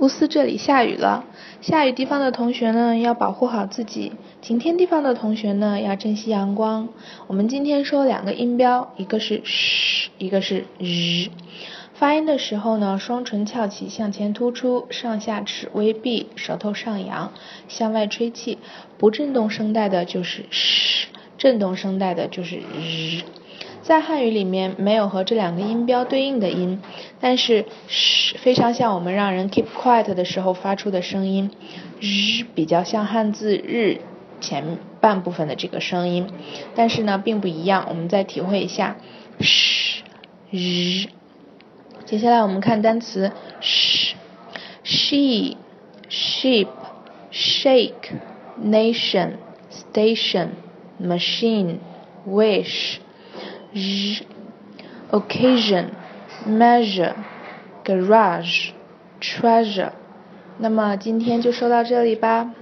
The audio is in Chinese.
乌斯这里下雨了，下雨地方的同学呢要保护好自己，晴天地方的同学呢要珍惜阳光。我们今天说两个音标，一个是 sh，一个是 r。发音的时候呢，双唇翘起向前突出，上下齿微闭，舌头上扬，向外吹气。不震动声带的就是 sh，震动声带的就是 r。在汉语里面没有和这两个音标对应的音，但是 sh 非常像我们让人 keep quiet 的时候发出的声音日比较像汉字日前半部分的这个声音，但是呢并不一样。我们再体会一下 sh r。接下来我们看单词 sh she sheep shake nation station machine wish r occasion measure garage treasure。那么今天就说到这里吧。